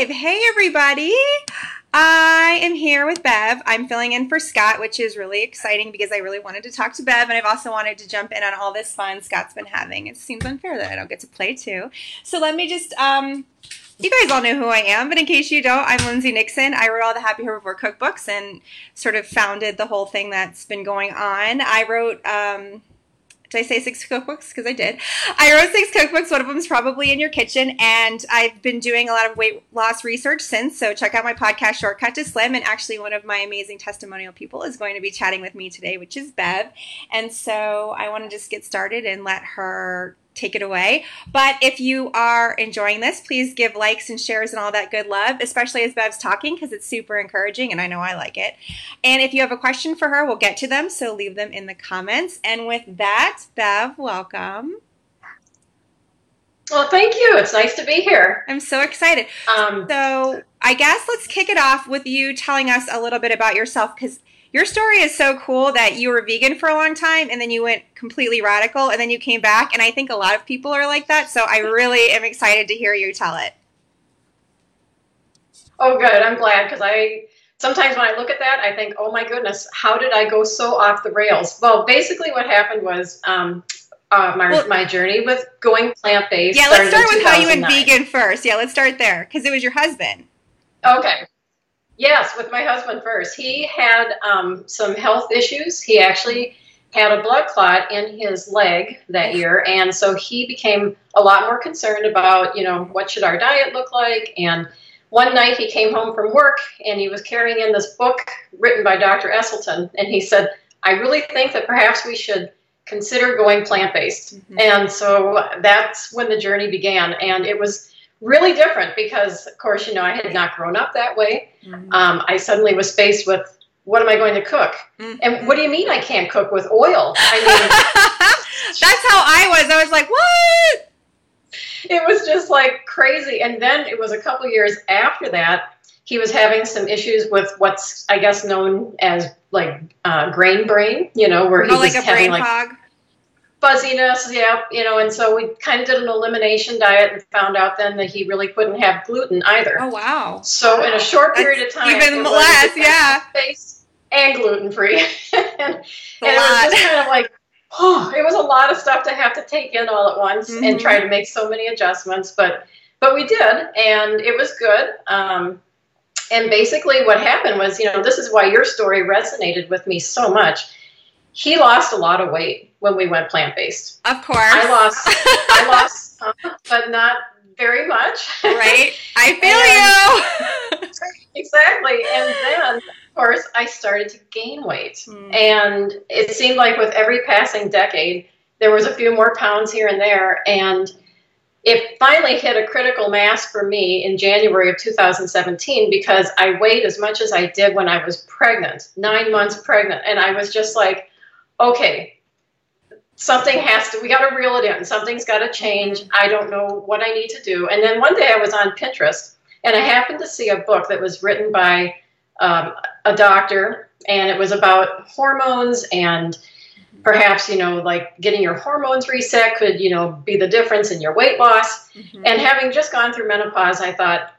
live. Hey, everybody. I am here with Bev. I'm filling in for Scott, which is really exciting because I really wanted to talk to Bev and I've also wanted to jump in on all this fun Scott's been having. It seems unfair that I don't get to play too. So let me just, um, you guys all know who I am, but in case you don't, I'm Lindsay Nixon. I wrote all the Happy Herbivore cookbooks and sort of founded the whole thing that's been going on. I wrote, um, did I say six cookbooks? Because I did. I wrote six cookbooks. One of them is probably in your kitchen. And I've been doing a lot of weight loss research since. So check out my podcast, Shortcut to Slim. And actually, one of my amazing testimonial people is going to be chatting with me today, which is Bev. And so I want to just get started and let her take it away. But if you are enjoying this, please give likes and shares and all that good love, especially as Bev's talking because it's super encouraging and I know I like it. And if you have a question for her, we'll get to them. So leave them in the comments. And with that, Bev, welcome. Well, thank you. It's nice to be here. I'm so excited. Um, so I guess let's kick it off with you telling us a little bit about yourself because your story is so cool that you were vegan for a long time and then you went completely radical and then you came back. And i think a lot of people are like that. So i really am excited to hear you tell it. Oh good. I'm glad because i sometimes when i look at that i think oh my goodness how did i go so off the rails? Well basically what happened was um, uh, my, well, my journey with going plant-based yeah let's start with how you went vegan first. Yeah let's start there because it was your husband. Okay Yes, with my husband first. He had um, some health issues. He actually had a blood clot in his leg that year, and so he became a lot more concerned about, you know, what should our diet look like. And one night he came home from work and he was carrying in this book written by Dr. Esselstyn, and he said, "I really think that perhaps we should." consider going plant-based mm-hmm. and so that's when the journey began and it was really different because, of course, you know, I had not grown up that way. Mm-hmm. Um, I suddenly was faced with what am I going to cook? Mm-hmm. And what do you mean I can't cook with oil? I mean, that's how I was. I was like, what? It was just like crazy. And then it was a couple years after that, he was having some issues with what's, I guess, known as like uh, grain brain, you know, where he oh, was like having like. Fog fuzziness, yeah, you know, and so we kind of did an elimination diet and found out then that he really couldn't have gluten either. Oh wow! So in a short period That's of time, even less, yeah, face and gluten free, and, and it was just kind of like. Oh, it was a lot of stuff to have to take in all at once mm-hmm. and try to make so many adjustments, but but we did, and it was good. Um, and basically, what happened was, you know, this is why your story resonated with me so much. He lost a lot of weight when we went plant based. Of course, I lost. I lost, some, but not very much. Right, I feel you. exactly, and then of course I started to gain weight, hmm. and it seemed like with every passing decade, there was a few more pounds here and there, and it finally hit a critical mass for me in January of 2017 because I weighed as much as I did when I was pregnant, nine months pregnant. And I was just like, okay, something has to we got to reel it in. Something's got to change. I don't know what i need to do. And then one day i was on pinterest and i happened to see a book that was written by um, a doctor and it was about hormones and perhaps you know like getting your hormones reset could you know be the difference in your weight loss. Mm-hmm. and having just gone through menopause i thought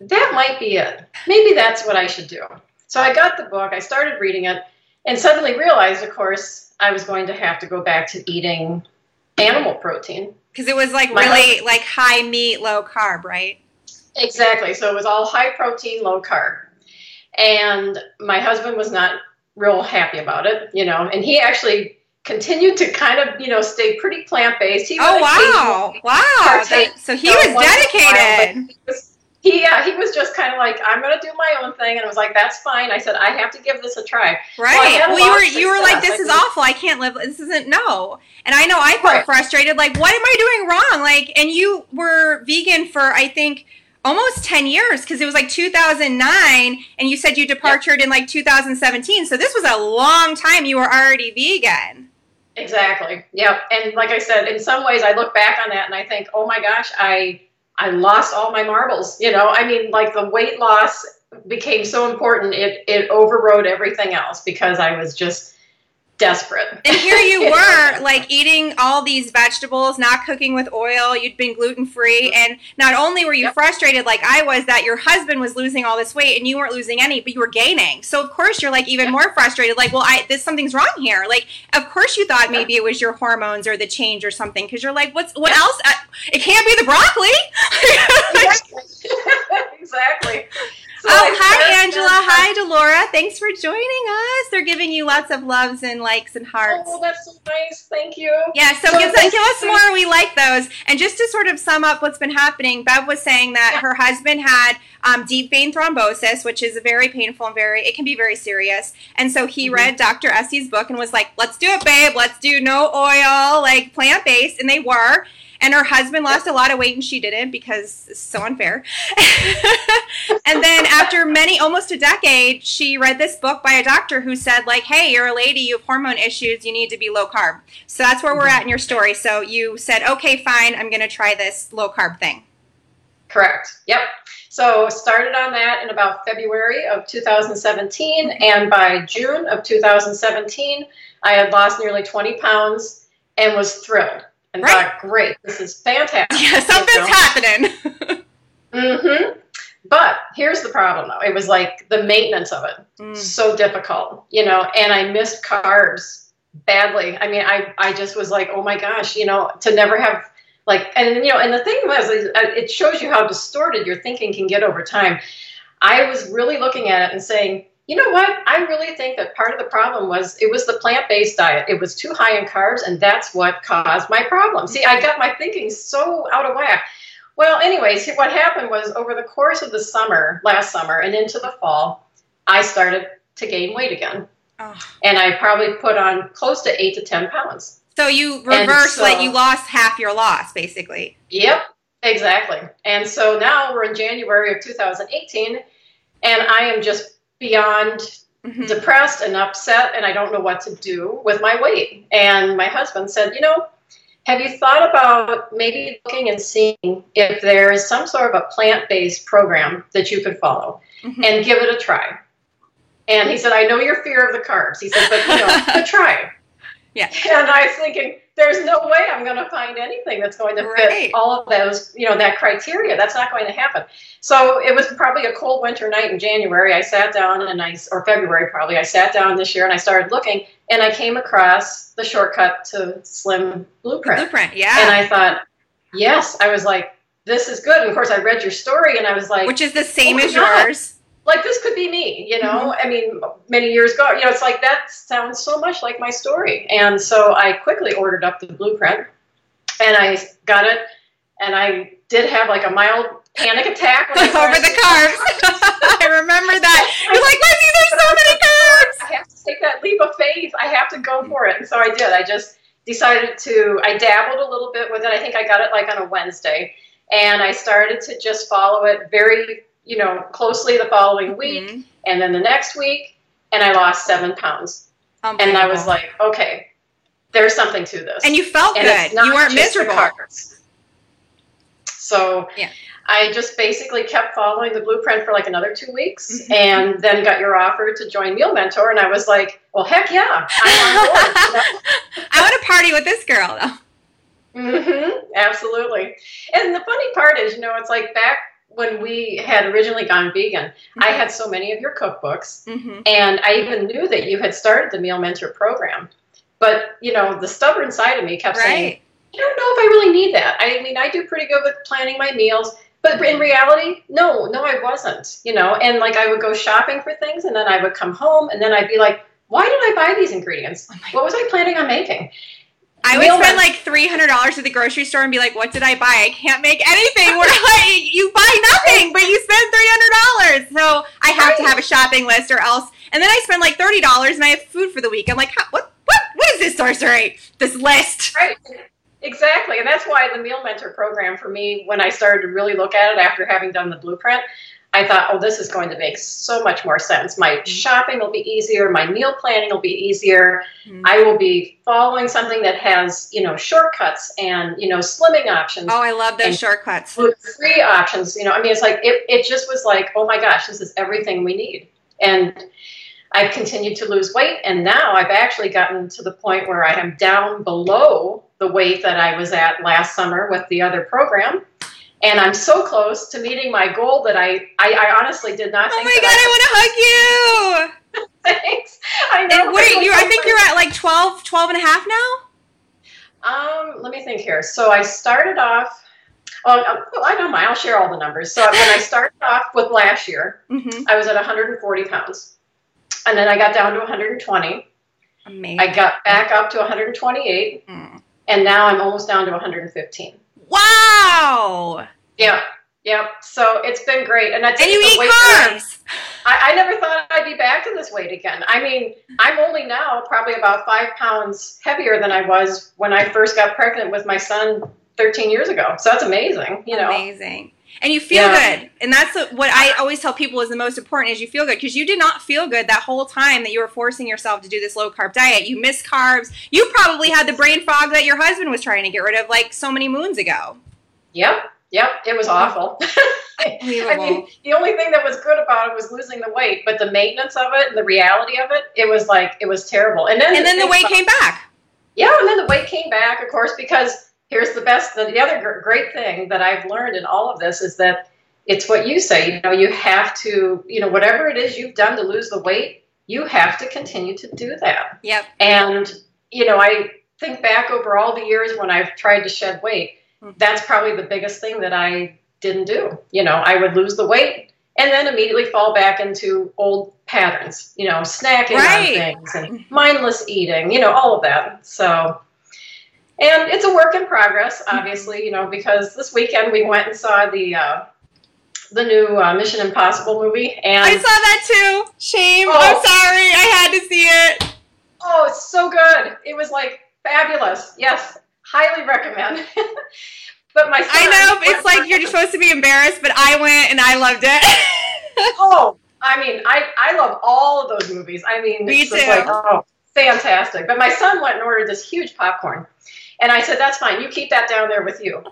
that might be it. Maybe that's what i should do. So i got the book. I started reading it and suddenly realized of course I was going to have to go back to eating animal protein. Because it was like My really husband, like high meat, low carb, right? Exactly. So it was all high protein, low carb. And my husband was not real happy about it, you know, and he actually continued to kind of, you know, stay pretty plant based. Oh wow. Wow. so he was dedicated he yeah, Uh, he was just kind of like, I'm gonna do my own thing, and I was like, that's fine. I said, I have to give this a try. Right. Well, well you were you were like, this is awful. I can't live. This isn't no. And I know I felt right. frustrated. Like, what am I doing wrong? Like, and you were vegan for I think almost 10 years because it was like 2009 and you said you departed yep. in like 2017 so this was a long time you were already vegan exactly yep and like i said in some ways i look back on that and i think oh my gosh i I lost all my marbles. You know, I mean, like the weight loss became so important, it, it overrode everything else because I was just desperate. And here you were, like eating all these vegetables, not cooking with oil. You'd been gluten free, and not only were you Yep. frustrated, like I was, that your husband was losing all this weight and you weren't losing any, but you were gaining. So of course you're like even Yep. more frustrated. Like, well, I this something's wrong here. Like, of course you thought maybe it was your hormones or the change or something, because you're like, what's what else? Uh, it can't be the broccoli. exactly. exactly. So Oh, hi, Angela. Hi, Delora. Thanks for joining us. They're giving you lots of loves and likes and hearts. Oh, that's so nice. Thank you. Yeah, so, So give, us- give us more. We like those. And just to sort of sum up what's been happening, Bev was saying that Yeah. her husband had um, deep vein thrombosis, which is very painful and very, it can be very serious. And so he Mhm. read Dr. Essie's book and was like, let's do it, babe. Let's do no oil, like plant based. And they were. And her husband lost a lot of weight and she didn't because it's so unfair. and then after many, almost a decade, she read this book by a doctor who said, like, hey, you're a lady, you have hormone issues, you need to be low carb. So that's where we're mm-hmm. at in your story. So you said, okay, fine, I'm going to try this low carb thing. Correct. Yep. So started on that in about February of 2017, and by June of 2017, I had lost nearly 20 pounds and was thrilled and Right. thought, great, this is fantastic. Yeah, something's happening. Mm-hmm. But here's the problem, though. It was like the maintenance of it. Mm. so difficult, you know, and I missed carbs badly. I mean, I, I just was like, oh my gosh, you know, to never have like, and you know, and the thing was, uh, it shows you how distorted your thinking can get over time. I was really looking at it and saying, you know what? I really think that part of the problem was it was the plant based diet. It was too high in carbs, and that's what caused my problem. See, I got my thinking so out of whack. Well, anyways, what happened was over the course of the summer, last summer, and into the fall, I started to gain weight again. Oh. And I probably put on close to eight to 10 pounds. So you reversed, so- like you lost half your loss, basically. Yep, exactly. And so now we're in January of 2018, and I am just beyond Mhm. depressed and upset, and I don't know what to do with my weight. And my husband said, You know, have you thought about maybe looking and seeing if there is some sort of a plant based program that you could follow Mhm. and give it a try? And he said, I know your fear of the carbs. He said, but you know, but try. Yeah. And I was thinking, there's no way I'm going to find anything that's going to fit Right. all of those, you know, that criteria. That's not going to happen. So it was probably a cold winter night in January. I sat down and I, or February probably, I sat down this year and I started looking and I came across the shortcut to Slim Blueprint. Blueprint, yeah. And I thought, yes, I was like, this is good. And of course, I read your story and I was like, Which is the same Oh as God. yours. Like this could be me, you know. Mm-hmm. I mean, many years ago, you know, it's like that sounds so much like my story. And so I quickly ordered up the blueprint, and I got it, and I did have like a mild panic attack Over the carbs. I remember that. You're like, Lindsay, there's so many carbs. I have to take that leap of faith. I have to go for it. And so I did. I just decided to, I dabbled a little bit with it. I think I got it like on a Wednesday. And I started to just follow it very, you know, closely the following week. Mhm. And then the next week, and I lost seven pounds. And I was like, okay, there's something to this. and you felt And good. You weren't miserable. So Yeah. I just basically kept following the blueprint for like another two weeks Mhm. and then got your offer to join Meal Mentor. And I was like, well, heck yeah, I'm on board. I want to party with this girl, though. hmm absolutely. And the funny part is, you know, it's like back when we had originally gone vegan, I had so many of your cookbooks hmm and I even knew that you had started the Meal Mentor program. But, you know, the stubborn side of me kept saying, Right. I don't know if I really need that. I mean, I do pretty good with planning my meals, but in reality, no, no, I wasn't. You know, and like I would go shopping for things, and then I would come home, and then I'd be like, why did I buy these ingredients? Oh What was I planning on making? I would spend like three hundred dollars at the grocery store and be like, "What did I buy? I can't make anything." We're like, you buy nothing, but you spend three hundred dollars. So I have to have a shopping list, or else. And then I spend like thirty dollars, and I have food for the week. I'm like, what? What? What is this sorcery? This list? Right. Exactly. And that's why the Meal Mentor program for me, when I started to really look at it after having done the blueprint, I thought, oh, this is going to make so much more sense. My shopping will be easier. My meal planning will be easier. Mhm. I will be following something that has, you know, shortcuts and, you know, slimming options, Oh, I love those shortcuts. gluten-free options. You know, I mean, it's like, it, it just was like, oh my gosh, this is everything we need. And I've continued to lose weight, and now I've actually gotten to the point where I am down below the weight that I was at last summer with the other program. And I'm so close to meeting my goal that I, I, I honestly did not Oh think my that god, I, I want to hug you. Thanks. I know. And what I'm you? I think you're at like 12, 12 and a half now. Um, let me think here. So I started off. Oh, um, well, I know mine. I'll share all the numbers. So when I started off with last year, Mm-hmm. I was at 140 pounds, and then I got down to 120. Amazing. I got back up to 128, Mm. and now I'm almost down to 115. Wow. Yeah, yeah. So it's been great, and that's And you eat carbs. I, I never thought I'd be back to this weight again. I mean, I'm only now probably about five pounds heavier than I was when I first got pregnant with my son 13 years ago. So that's amazing, you know. Amazing. And you feel Yeah. good. And that's what I always tell people is the most important is you feel good because you did not feel good that whole time that you were forcing yourself to do this low carb diet. You missed carbs. You probably had the brain fog that your husband was trying to get rid of like so many moons ago. Yep, yep. It was awful. I mean, the only thing that was good about it was losing the weight, but the maintenance of it and the reality of it, it was like it was terrible. And then And then the weight about- came back. Yeah, and then the weight came back, of course, because here's the best. The, the other great thing that I've learned in all of this is that it's what you say. You know, you have to, you know, whatever it is you've done to lose the weight, you have to continue to do that. Yep. And you know, I think back over all the years when I've tried to shed weight. Mhm. That's probably the biggest thing that I didn't do. You know, I would lose the weight and then immediately fall back into old patterns. You know, snacking Right. on things and mindless eating. You know, all of that. So. And it's a work in progress, obviously, you know, because this weekend we went and saw the uh, the new uh, Mission Impossible movie, and I saw that too. Shame. Oh. I'm sorry. I had to see it. Oh, it's so good. It was like fabulous. Yes, highly recommend. but my son, I know it's like you're supposed to be embarrassed, but I went and I loved it. Oh, I mean, I I love all of those movies. I mean, Me it's too. like oh, fantastic. But my son went and ordered this huge popcorn, and I said, "That's fine. You keep that down there with you."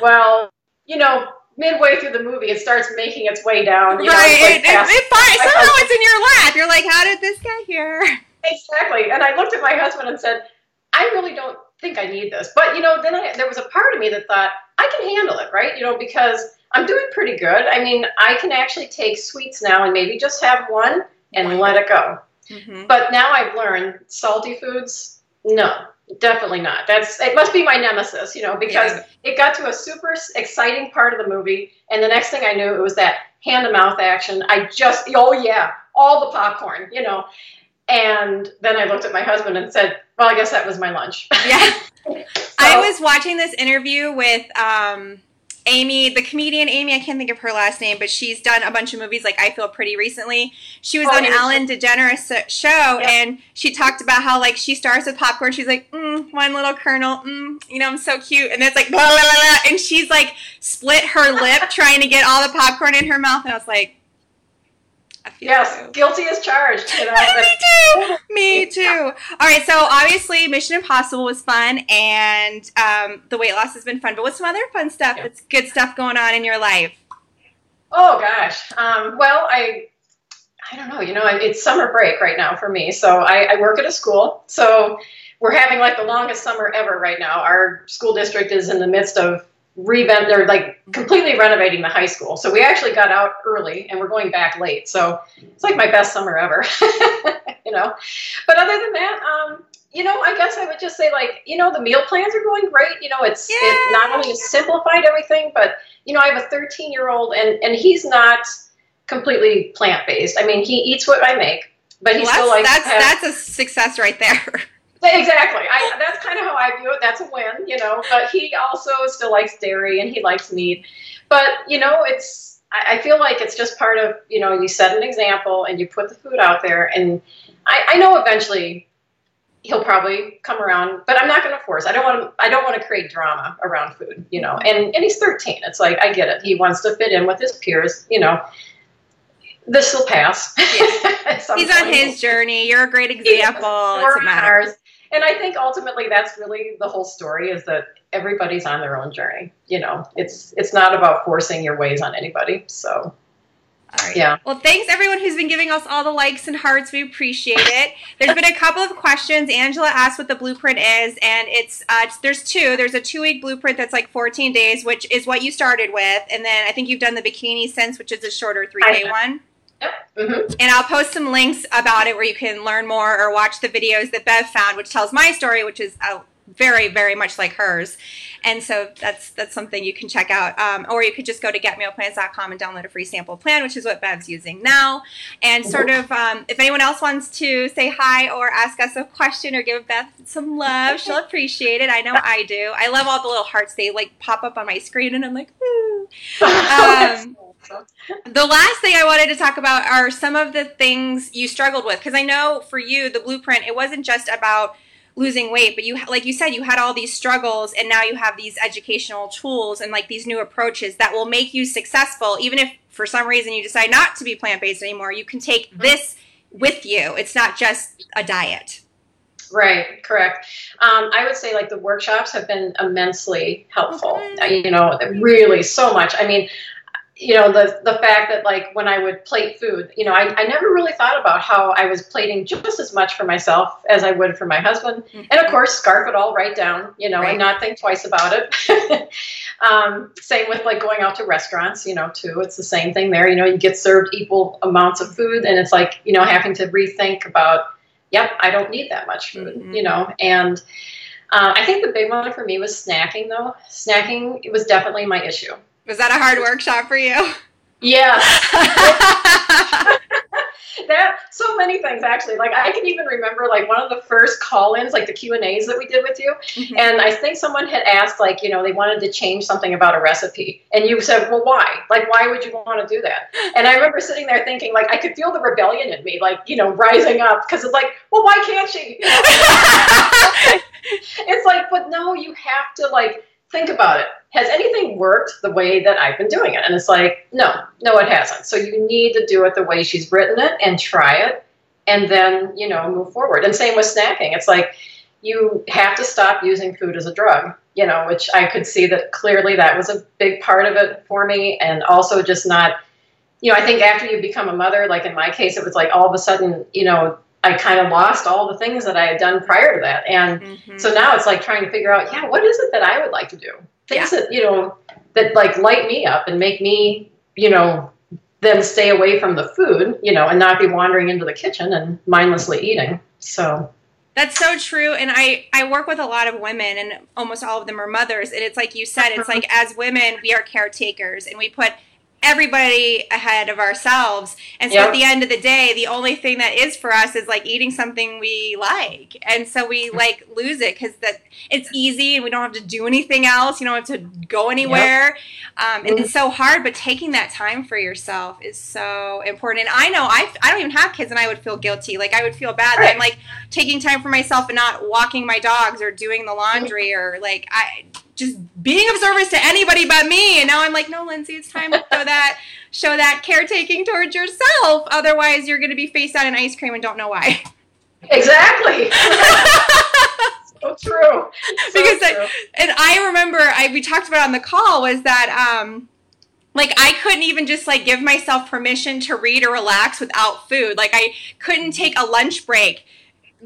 well, you know, midway through the movie, it starts making its way down. You know, right. it's like it, it, past- it, somehow it's in your lap. You're like, how did this get here? Exactly. And I looked at my husband and said, I really don't think I need this. But, you know, then I, there was a part of me that thought, I can handle it, right? You know, because I'm doing pretty good. I mean, I can actually take sweets now and maybe just have one and let it go. Mm-hmm. But now I've learned salty foods, no, definitely not. That's it must be my nemesis, you know, because Yeah. it got to a super exciting part of the movie, and the next thing I knew, it was that hand to mouth action. I just, oh yeah, all the popcorn, you know. And then I looked at my husband and said, "Well, I guess that was my lunch." Yeah. So- I was watching this interview with um, Amy, the comedian Amy. I can't think of her last name, but she's done a bunch of movies like I Feel Pretty recently. She was Oh, on. Ellen DeGeneres' show, and she talked about how like she starts with popcorn. She's like, mm, one little kernel, mm, you know, I'm so cute, and it's like, blah, blah, blah, blah, and she's like split her lip trying to get all the popcorn in her mouth, and I was like, Yes, guilty as charged. You know, Me too. Me too. All right, so obviously Mission Impossible was fun, and um, the weight loss has been fun. But what's some other fun stuff? Yeah. That's good stuff going on in your life. Oh gosh. Um, well, I I don't know. You know, it's summer break right now for me. So I, I work at a school. So we're having like the longest summer ever right now. Our school district is in the midst of revamp. They're like completely renovating the high school. So we actually got out early and we're going back late. So it's like my best summer ever. you know. But other than that, um, you know, I guess I would just say like, you know, the meal plans are going great. You know, it's it not only simplified everything, but you know, I have a 13 year old and and he's not completely plant based. I mean, he eats what I make, but he Well, still likes that's, to have, that's a success right there. exactly. I that's kind of how I view it. That's a win, you know. But he also still likes dairy and he likes meat. But you know, it's I, I feel like it's just part of you know you set an example and you put the food out there, and I, I know eventually he'll probably come around, but I'm not going to force. I don't want to. I don't want to create drama around food, you know. And and he's 13. It's like I get it. He wants to fit in with his peers, you know. This will pass. He's on his journey. You're a great example. It We're matter. And I think ultimately that's really the whole story is that everybody's on their own journey. You know, it's it's not about forcing your ways on anybody. So All right. Yeah. Well, thanks everyone who's been giving us all the likes and hearts. We appreciate it. There's been a couple of questions. Angela asked what the blueprint is, and it's uh, there's two. There's a two week blueprint that's like 14 days, which is what you started with, and then I think you've done the bikini since, which is a shorter three day one. Yep. Mm-hmm. And I'll post some links about it where you can learn more or watch the videos that Bev found, which tells my story, which is a very very much like hers. And so that's that's something you can check out. Um, or you could just go to getmealplans.com and download a free sample plan which is what bev's using now. And sort of um, if anyone else wants to say hi or ask us a question or give bev some love she'll appreciate it. I know i do. I love all the little hearts. They like pop up on my screen and i'm like Ooh. Um, the last thing I wanted to talk about are some of the things you struggled with because I know for you the blueprint it wasn't just about losing weight but you like you said you had all these struggles and now you have these educational tools and like these new approaches that will make you successful even if for some reason you decide not to be plant-based anymore you can take mm-hmm. this with you. It's not just a diet. Right correct. Um, i would say like the workshops have been immensely helpful. Okay. you know really so much. I mean you know the the fact that like when I would plate food, you know, I, I never really thought about how I was plating just as much for myself as I would for my husband, mm-hmm. and of course scarf it all right down, you know, right. and not think twice about it. um, same with like going out to restaurants, you know, too. It's the same thing there. You know, you get served equal amounts of food, and it's like you know having to rethink about, yep, I don't need that much food, mm-hmm. you know, and. Uh, I think the big one for me was snacking, though. Snacking it was definitely my issue. Was that a hard workshop for you? Yeah. that so many things actually. Like I can even remember like one of the first call-ins, like the Q and A's that we did with you, mm-hmm. and I think someone had asked like you know they wanted to change something about a recipe, and you said, well, why? Like why would you want to do that? And I remember sitting there thinking like I could feel the rebellion in me, like you know rising up because it's like, well, why can't she? it's like, but no, you have to like think about it. Has anything worked the way that I've been doing it? And it's like, no, no, it hasn't. So you need to do it the way she's written it and try it and then, you know, move forward. And same with snacking. It's like you have to stop using food as a drug, you know, which I could see that clearly that was a big part of it for me. And also just not, you know, I think after you become a mother, like in my case, it was like all of a sudden, you know, I kind of lost all the things that I had done prior to that. And mm-hmm. so now it's like trying to figure out, yeah, what is it that I would like to do? Things yeah. that, you know, that like light me up and make me, you know, then stay away from the food, you know, and not be wandering into the kitchen and mindlessly eating. So that's so true. And I, I work with a lot of women, and almost all of them are mothers. And it's like you said, it's uh-huh. like as women, we are caretakers and we put everybody ahead of ourselves. And so at the end of the day, the only thing that is for us is like eating something we like. And so we like lose it because that it's easy and we don't have to do anything else. You don't have to go anywhere. Yep. Um, and it's so hard, but taking that time for yourself is so important. And I know I, I don't even have kids and I would feel guilty. Like I would feel bad right. that I'm like taking time for myself and not walking my dogs or doing the laundry or like I just being of service to anybody but me. And now I'm like, no, Lindsay, it's time to show that show that caretaking towards yourself. Otherwise, you're going to be face down in ice cream and don't know why. Exactly. so true. So because true. I, and I remember I we talked about on the call was that um like I couldn't even just like give myself permission to read or relax without food. Like I couldn't take a lunch break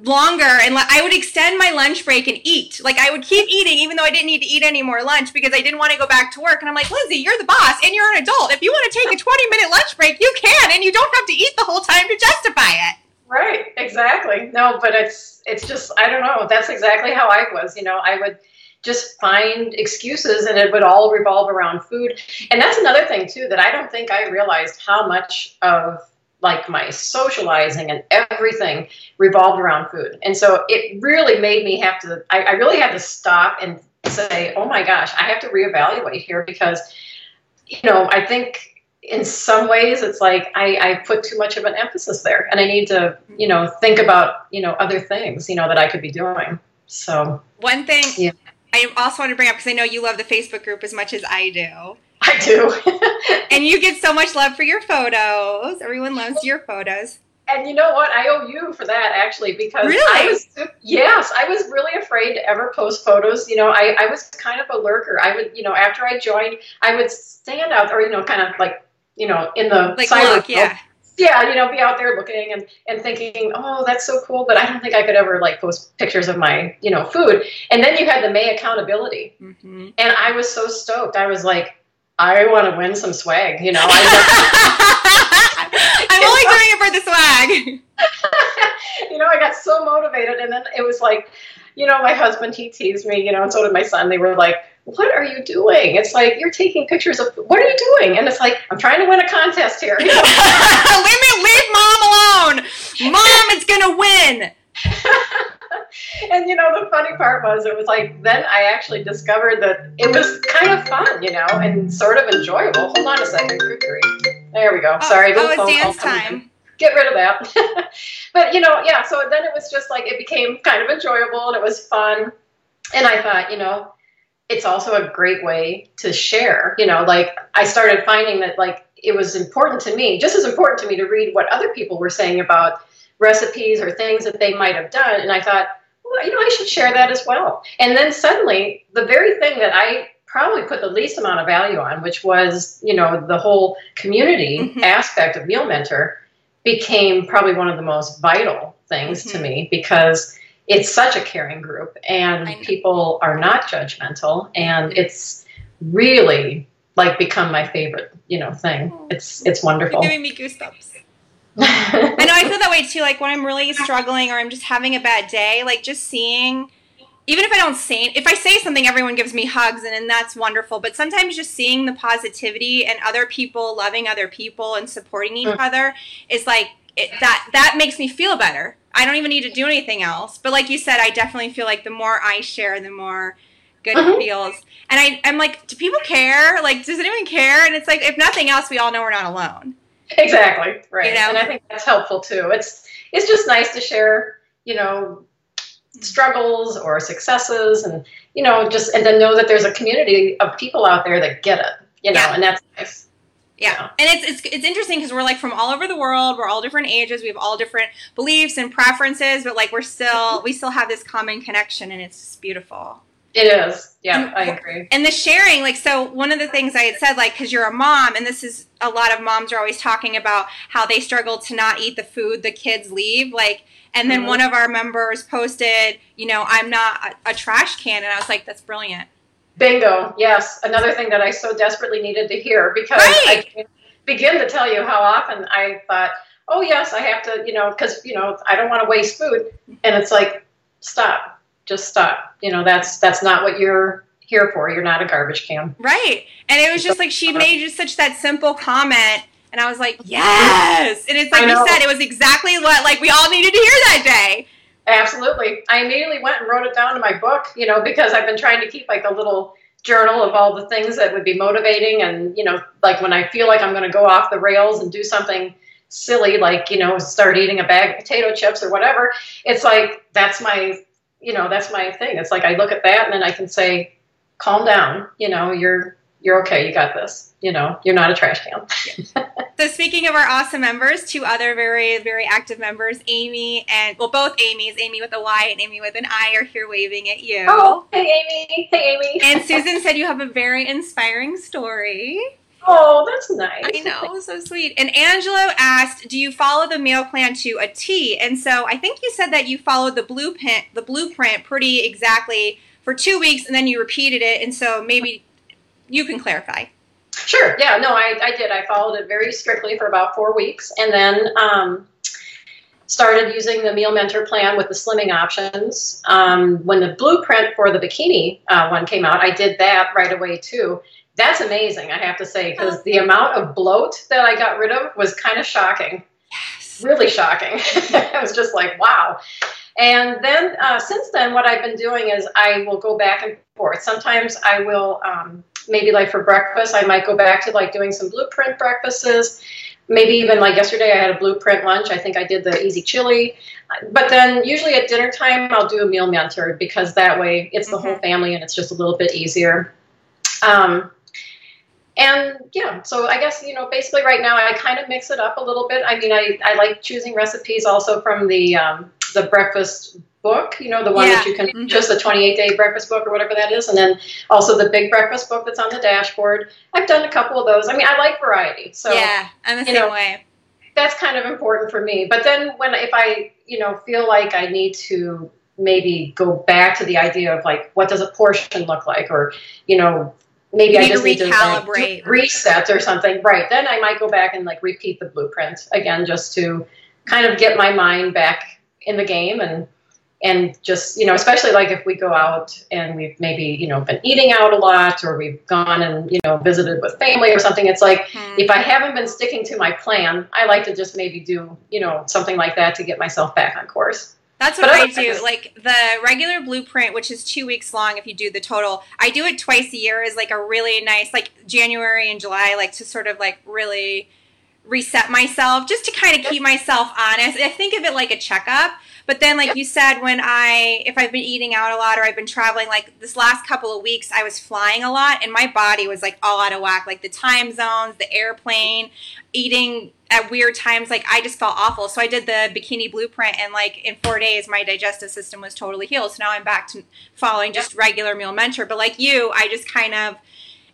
longer and I would extend my lunch break and eat. Like I would keep eating even though I didn't need to eat any more lunch because I didn't want to go back to work. And I'm like, Lindsay, you're the boss and you're an adult. If you want to take a 20 minute lunch break, you can and you don't have to eat the whole time to justify it. Right, exactly. No, but it's it's just I don't know. That's exactly how I was, you know. I would just find excuses and it would all revolve around food. And that's another thing too that I don't think I realized how much of like my socializing and everything revolved around food. And so it really made me have to, I, I, really had to stop and say, oh my gosh, I have to reevaluate here because, you know, I think in some ways it's like I, I put too much of an emphasis there and I need to, you know, think about, you know, other things, you know, that I could be doing. So one thing yeah. I also want to bring up because I know you love the Facebook group as much as I do. I do. and you get so much love for your photos. Everyone loves your photos. And you know what? I owe you for that actually because really? I was yes, I was really afraid to ever post photos. You know, I, I was kind of a lurker. I would, you know, after I joined, I would stand out or you know, kind of like you know, in the like cyber look, yeah. yeah, you know, be out there looking and, and thinking, oh, that's so cool, but I don't think I could ever like post pictures of my, you know, food. And then you had the May accountability. Mm-hmm. And I was so stoked. I was like, I want to win some swag, you know. I'm only doing it for the swag. you know, I got so motivated and then it was like, you know, my husband he teased me, you know, and so did my son. They were like, what are you doing? It's like you're taking pictures of what are you doing? And it's like I'm trying to win a contest here. You know? leave me, leave mom alone. Mom, it's gonna win. and you know the funny part was it was like then I actually discovered that it was kind of fun, you know, and sort of enjoyable. Hold on a second. There we go. Oh, Sorry, oh, it's dance in. time. Get rid of that. but you know, yeah. So then it was just like it became kind of enjoyable and it was fun. And I thought, you know, it's also a great way to share. You know, like I started finding that like it was important to me, just as important to me to read what other people were saying about recipes or things that they might have done. And I thought, well, you know, I should share that as well. And then suddenly, the very thing that I probably put the least amount of value on, which was, you know, the whole community Mhm. aspect of Meal Mentor, became probably one of the most vital things to Mhm. me because it's such a caring group and people are not judgmental and it's really like become my favorite you know thing Oh. it's it's You're wonderful giving me goosebumps. I know I feel that way too. Like when I'm really struggling or I'm just having a bad day, like just seeing, even if I don't say, if I say something, everyone gives me hugs and, and that's wonderful. But sometimes just seeing the positivity and other people loving other people and supporting each Mm. other is like it, that. That makes me feel better. I don't even need to do anything else. But like you said, I definitely feel like the more I share, the more good Mhm. it feels. And I, I'm like, do people care? Like, does anyone care? And it's like, if nothing else, we all know we're not alone. Exactly right You know? and i think that's helpful too it's it's just nice to share you know struggles or successes and you know just and then know that there's a community of people out there that get it you know Yeah. and that's nice Yeah, and it's it's, it's interesting because we're like from all over the world. We're all different ages. We have all different beliefs and preferences, but like we're still we still have this common connection, and it's just beautiful. it is yeah And- i agree And the sharing, like so, one of the things I had said, like because you're a mom, and this is a lot of moms are always talking about how they struggle to not eat the food the kids leave, like. And then Mhm. one of our members posted, you know, I'm not a, a trash can, and I was like, that's brilliant. Bingo. Yes. Another thing that I so desperately needed to hear because Right. I can't begin to tell you how often I thought, oh, yes, I have to, you know, because, you know, I don't want to waste food. And it's like, stop. Just stop. You know, that's that's not what you're here for. You're not a garbage can. Right. And it was just like she made just such that simple comment. And I was like, yes. And it's like you said, it was exactly what like we all needed to hear that day. Absolutely. I immediately went and wrote it down in my book, you know, because I've been trying to keep like a little journal of all the things that would be motivating. And, you know, like when I feel like I'm going to go off the rails and do something silly, like, you know, start eating a bag of potato chips or whatever, it's like that's my, you know, that's my thing. It's like I look at that and then I can say, calm down, you know, you're, you're okay. You got this. You know, you're not a trash can. So speaking of our awesome members, two other very, very active members, Amy and well both Amy's, Amy with a Y and Amy with an I are here waving at you. Oh, hey, Amy. Hey, Amy. And Susan said you have a very inspiring story. Oh, that's nice. I know, so sweet. And Angelo asked, "Do you follow the meal plan to a T?" And so I think you said that you followed the blueprint, the blueprint pretty exactly for two weeks, and then you repeated it. And so maybe you can clarify. Sure. Yeah. No, I, I did. I followed it very strictly for about four weeks, and then um, started using the meal mentor plan with the slimming options. Um, when the blueprint for the bikini uh, one came out, I did that right away too. That's amazing, I have to say, because the amount of bloat that I got rid of was kind of shocking. Yes. Really shocking. I was just like, wow. And then uh, since then, what I've been doing is I will go back and forth. Sometimes I will, um, maybe like for breakfast, I might go back to like doing some blueprint breakfasts. Maybe even like yesterday, I had a blueprint lunch. I think I did the easy chili. But then usually at dinner time, I'll do a meal mentor because that way it's the whole family and it's just a little bit easier. Um, and yeah, so I guess, you know, basically right now I kind of mix it up a little bit. I mean, I, I like choosing recipes also from the, um, the breakfast book, you know, the one Yeah. that you can Mhm. just the 28 day breakfast book or whatever that is, and then also the big breakfast book that's on the dashboard. I've done a couple of those. I mean, I like variety, so yeah, I'm the same know, way. that's kind of important for me. But then when if I, you know, feel like I need to maybe go back to the idea of like what does a portion look like or you know maybe You I just need to like, recalibrate. reset or something. Right. Then I might go back and like repeat the blueprint again just to kind of get my mind back in the game and and just you know especially like if we go out and we've maybe you know been eating out a lot or we've gone and you know visited with family or something it's like Hmm. if I haven't been sticking to my plan, I like to just maybe do, you know, something like that to get myself back on course. That's what But I do. Like the regular blueprint, which is two weeks long if you do the total. I do it twice a year is like a really nice, like January and July, like to sort of like really reset myself, just to kind of keep myself honest. I think of it like a checkup. But then, like you said, when I, if I've been eating out a lot or I've been traveling, like this last couple of weeks, I was flying a lot and my body was like all out of whack. Like the time zones, the airplane, eating at weird times like i just felt awful so i did the bikini blueprint and like in four days my digestive system was totally healed so now i'm back to following just regular meal mentor but like you i just kind of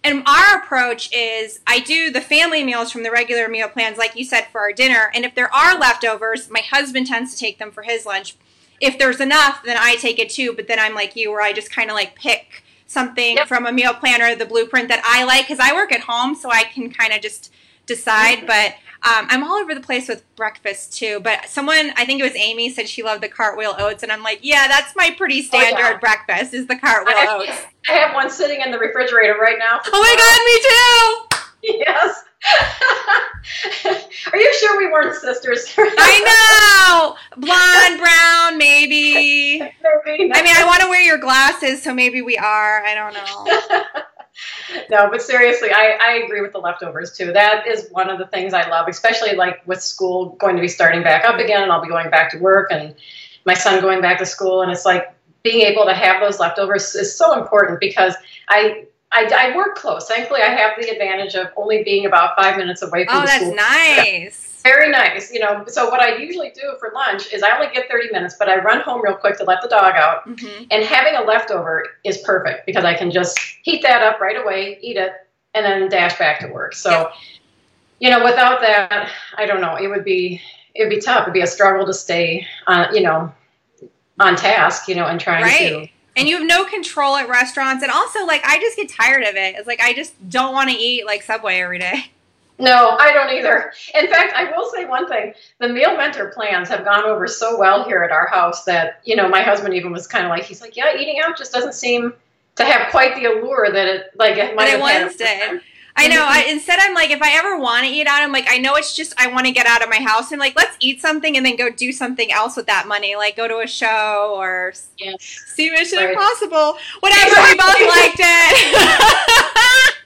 and our approach is i do the family meals from the regular meal plans like you said for our dinner. And if there are leftovers my husband tends to take them for his lunch. If there's enough then i take it too. But then i'm like you where i just kind of like pick something Yep. from a meal planner the blueprint that i like because i work at home so i can kind of just decide. But um, I'm all over the place with breakfast too, but someone, I think it was Amy, said she loved the cartwheel oats, and I'm like, yeah, that's my pretty Oh, yeah. standard breakfast is the cartwheel I, oats. I have one sitting in the refrigerator right now. Oh my god, me too! Yes. Are you sure we weren't sisters? I know, blonde, brown, maybe. Maybe. I mean, I want to wear your glasses, so maybe we are. I don't know. No, but seriously, I, I agree with the leftovers too. That is one of the things I love, especially like with school going to be starting back up again, and I'll be going back to work, and my son going back to school, and it's like being able to have those leftovers is so important because I. I, I work close. Thankfully, I have the advantage of only being about five minutes away from oh, school. Oh, that's nice. Very nice. You know, so what I usually do for lunch is I only get 30 minutes, but I run home real quick to let the dog out. hmm And having a leftover is perfect because I can just heat that up right away, eat it, and then dash back to work. So, Yep. you know, without that, I don't know. It would be it would be tough. It'd be a struggle to stay, on, you know, on task. You know, and trying to. Right. And you have no control at restaurants, and also like I just get tired of it. It's like I just don't want to eat like Subway every day. No, I don't either. In fact, I will say one thing: the meal mentor plans have gone over so well here at our house that you know my husband even was kind of like, he's like, yeah, eating out just doesn't seem to have quite the allure that it like it might have once did. I know. I, instead, I'm like, if I ever want to eat out, I'm like, I know it's just I want to get out of my house and like let's eat something and then go do something else with that money, like go to a show or Yes. see Mission Right. Impossible. Whatever. We both liked it.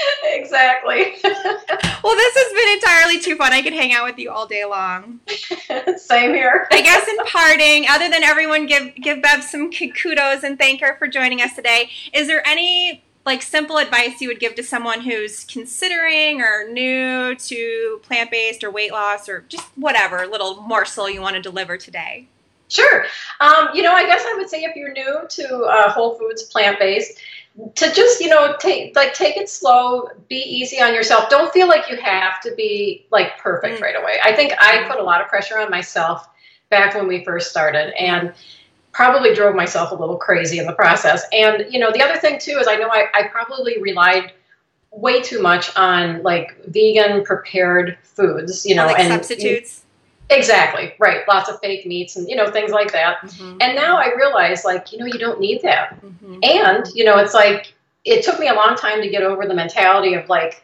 exactly. well, this has been entirely too fun. I could hang out with you all day long. Same here. I guess in parting, other than everyone give give Bev some kudos and thank her for joining us today, is there any like simple advice you would give to someone who's considering or new to plant based or weight loss or just whatever little morsel you want to deliver today? Sure. Um, you know, I guess I would say if you're new to uh, Whole Foods plant based, to just you know take like take it slow, be easy on yourself. Don't feel like you have to be like perfect Mm. right away. I think I put a lot of pressure on myself back when we first started, and probably drove myself a little crazy in the process. And you know, the other thing too is I know I, I probably relied way too much on like vegan prepared foods. You know, like and substitutes. Exactly right. Lots of fake meats and you know things like that. Mhm. And now I realize, like, you know, you don't need that. Mhm. And, you know, it's like, it took me a long time to get over the mentality of like,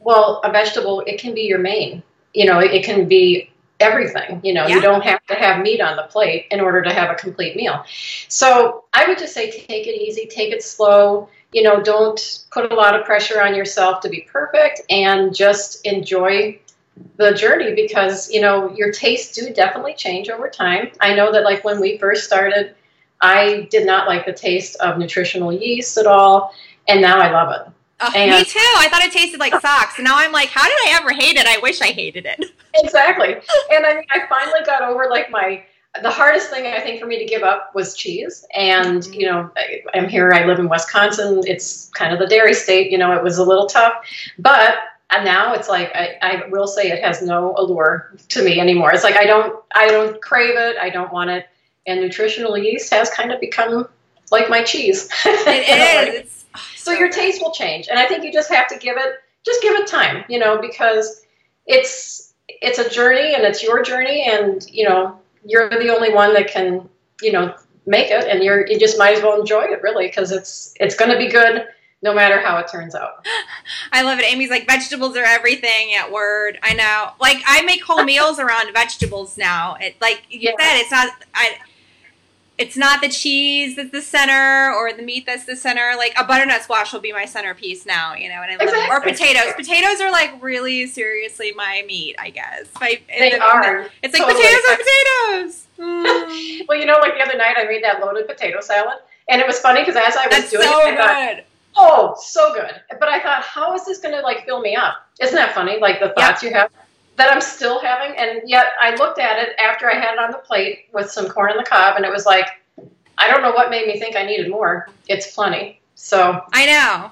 well, a vegetable, it can be your main. You know, it, it can be everything. You know, Yeah. you don't have to have meat on the plate in order to have a complete meal. So I would just say take it easy, take it slow. You know, don't put a lot of pressure on yourself to be perfect and just enjoy the journey because you know your tastes do definitely change over time i know that like when we first started i did not like the taste of nutritional yeast at all and now i love it Oh, And- me too. I thought it tasted like socks. And now I'm like, how did I ever hate it? I wish I hated it. exactly and i mean i finally got over like my the hardest thing I think for me to give up was cheese. And, Mhm. you know, I, I'm here, I live in Wisconsin. It's kind of the dairy state, you know, it was a little tough. But and now it's like I, I will say it has no allure to me anymore. It's like I don't I don't crave it, I don't want it. And nutritional yeast has kind of become like my cheese. It is. It's, so your taste will change. And I think you just have to give it just give it time, you know, because it's it's a journey and it's your journey and you know you're the only one that can you know make it and you're you just might as well enjoy it really because it's it's going to be good no matter how it turns out I love it. Amy's like vegetables are everything. At word, I know. Like I make whole meals around vegetables now. It like you Yeah. said, it's not. I. It's not the cheese that's the center or the meat that's the center. Like a butternut squash will be my centerpiece now, you know. And I love it. or potatoes. Potatoes are like really seriously my meat, I guess. My, they the- are It's like Totally. potatoes are potatoes. Mm. well you know like the other night i made that loaded potato salad and it was funny because as i was That's doing so it i thought good. Oh so good. But i thought how is this going to like fill me up? Isn't that funny? Like the thoughts you have that i'm still having? And yet i looked at it after i had it on the plate with some corn on the cob and it was like i don't know what made me think i needed more. It's plenty. So I know.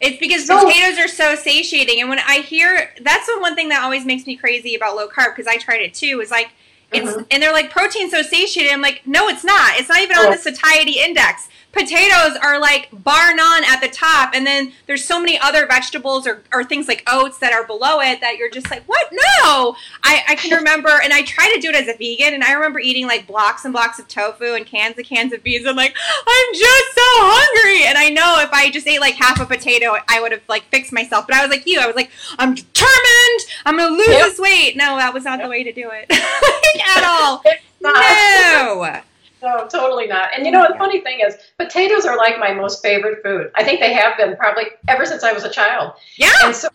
It's because So- potatoes are so satiating, and when I hear that's the one thing that always makes me crazy about low carb because I tried it too. Is like it's Mhm. and they're like protein so satiated. I'm like, no, it's not. It's not even on the satiety index. Potatoes are like bar none at the top, and then there's so many other vegetables or, or things like oats that are below it that you're just like, what? No. I, I can remember, and I try to do it as a vegan, and I remember eating like blocks and blocks of tofu and cans and cans of beans. I'm like, I'm just so hungry, and I know if I just ate like half a potato, I would have like fixed myself. But I was like you, I was like, I'm determined. I'm gonna lose Yep. this weight. No, that was not the way to do it at all. No. No, totally not. And you know, the funny thing is, potatoes are like my most favorite food. I think they have been probably ever since I was a child. Yeah. And so,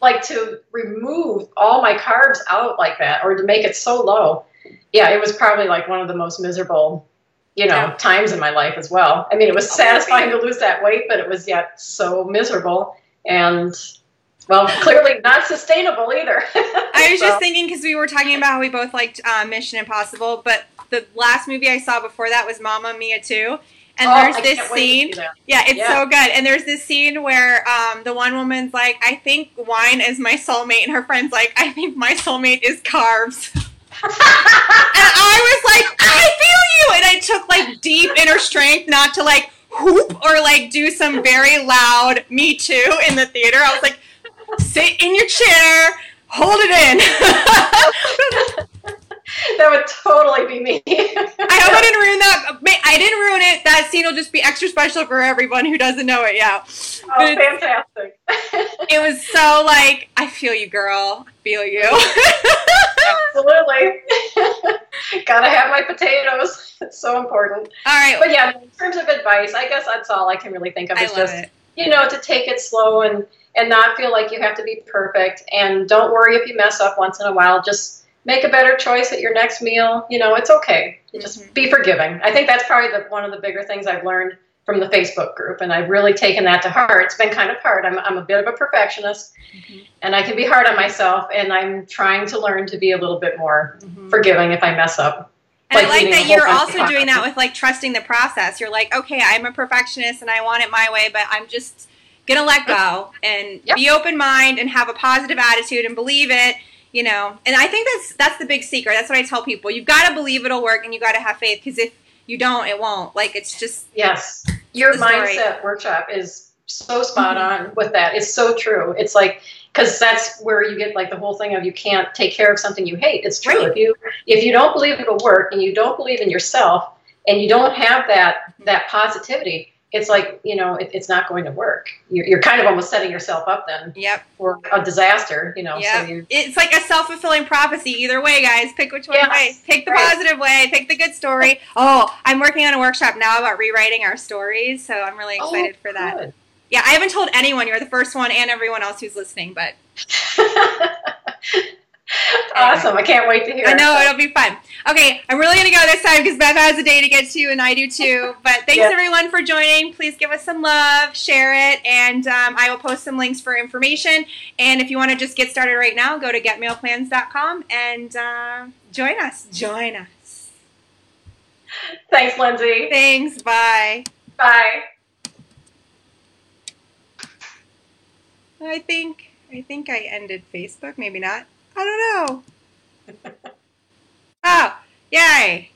like, to remove all my carbs out like that or to make it so low, yeah, it was probably like one of the most miserable, you know, Yeah. times in my life as well. I mean, it was satisfying to lose that weight, but it was yet so miserable and, well, clearly not sustainable either. I was So- just thinking because we were talking about how we both liked uh, Mission Impossible, but the last movie I saw before that was Mamma Mia 2. And Oh, there's I this can't wait to scene. Yeah, it's Yeah. so good. And there's this scene where um, the one woman's like, I think wine is my soulmate. And her friend's like, I think my soulmate is carbs. and I was like, I feel you. And I took like deep inner strength not to like whoop or like do some very loud me too in the theater. I was like, sit in your chair, hold it in. that would totally be me. I hope I didn't ruin that. I didn't ruin it. That scene will just be extra special for everyone who doesn't know it yet. Oh, fantastic. It was so like, I feel you, girl. I feel you. Absolutely. Gotta have my potatoes. It's so important. All right. But yeah, in terms of advice, I guess that's all I can really think of I is love just, it. you know, to take it slow and, and not feel like you have to be perfect. And don't worry if you mess up once in a while. Just make a better choice at your next meal. You know, it's okay. Just Mhm. be forgiving. I think that's probably the, one of the bigger things I've learned from the Facebook group. And I've really taken that to heart. It's been kind of hard. I'm, I'm a bit of a perfectionist Mhm. and I can be hard on myself. And I'm trying to learn to be a little bit more Mhm. forgiving if I mess up. And I like like eating a that you're also doing that with like trusting the process. You're like, okay, I'm a perfectionist and I want it my way, but I'm just gonna let go and Yep. be open mind and have a positive attitude and believe it. You know, and I think that's that's the big secret. That's what I tell people. You've got to believe it'll work, and you got to have faith. Because if you don't, it won't. Like it's just Yes. Your mindset workship is so spot Mhm. on with that. It's so true. It's like because that's where you get like the whole thing of you can't take care of something you hate. It's true. Right. If you if you don't believe it'll work and you don't believe in yourself and you don't have that that positivity, it's like you know it, it's not going to work. You're, you're kind of almost setting yourself up then yep, for a disaster. You know. yep. So it's like a self fulfilling prophecy. Either way, guys, pick which one Yes, way. Pick the right. positive way. Pick the good story. Oh, I'm working on a workshop now about rewriting our stories, so I'm really oh, excited Oh, for that. good. Yeah, I haven't told anyone. You're the first one, and everyone else who's listening. But awesome! I can't wait to hear. I it. know it'll be fun. Okay, I'm really gonna go this time because Bev has a day to get to, and I do too. But thanks Yeah. everyone for joining. Please give us some love, share it, and um, I will post some links for information. And if you want to just get started right now, go to getmealplans.com and uh, join us. Join us. Thanks, Lindsay. Thanks. Bye. Bye. I think I think I ended Facebook. Maybe not. I don't know. oh, yay!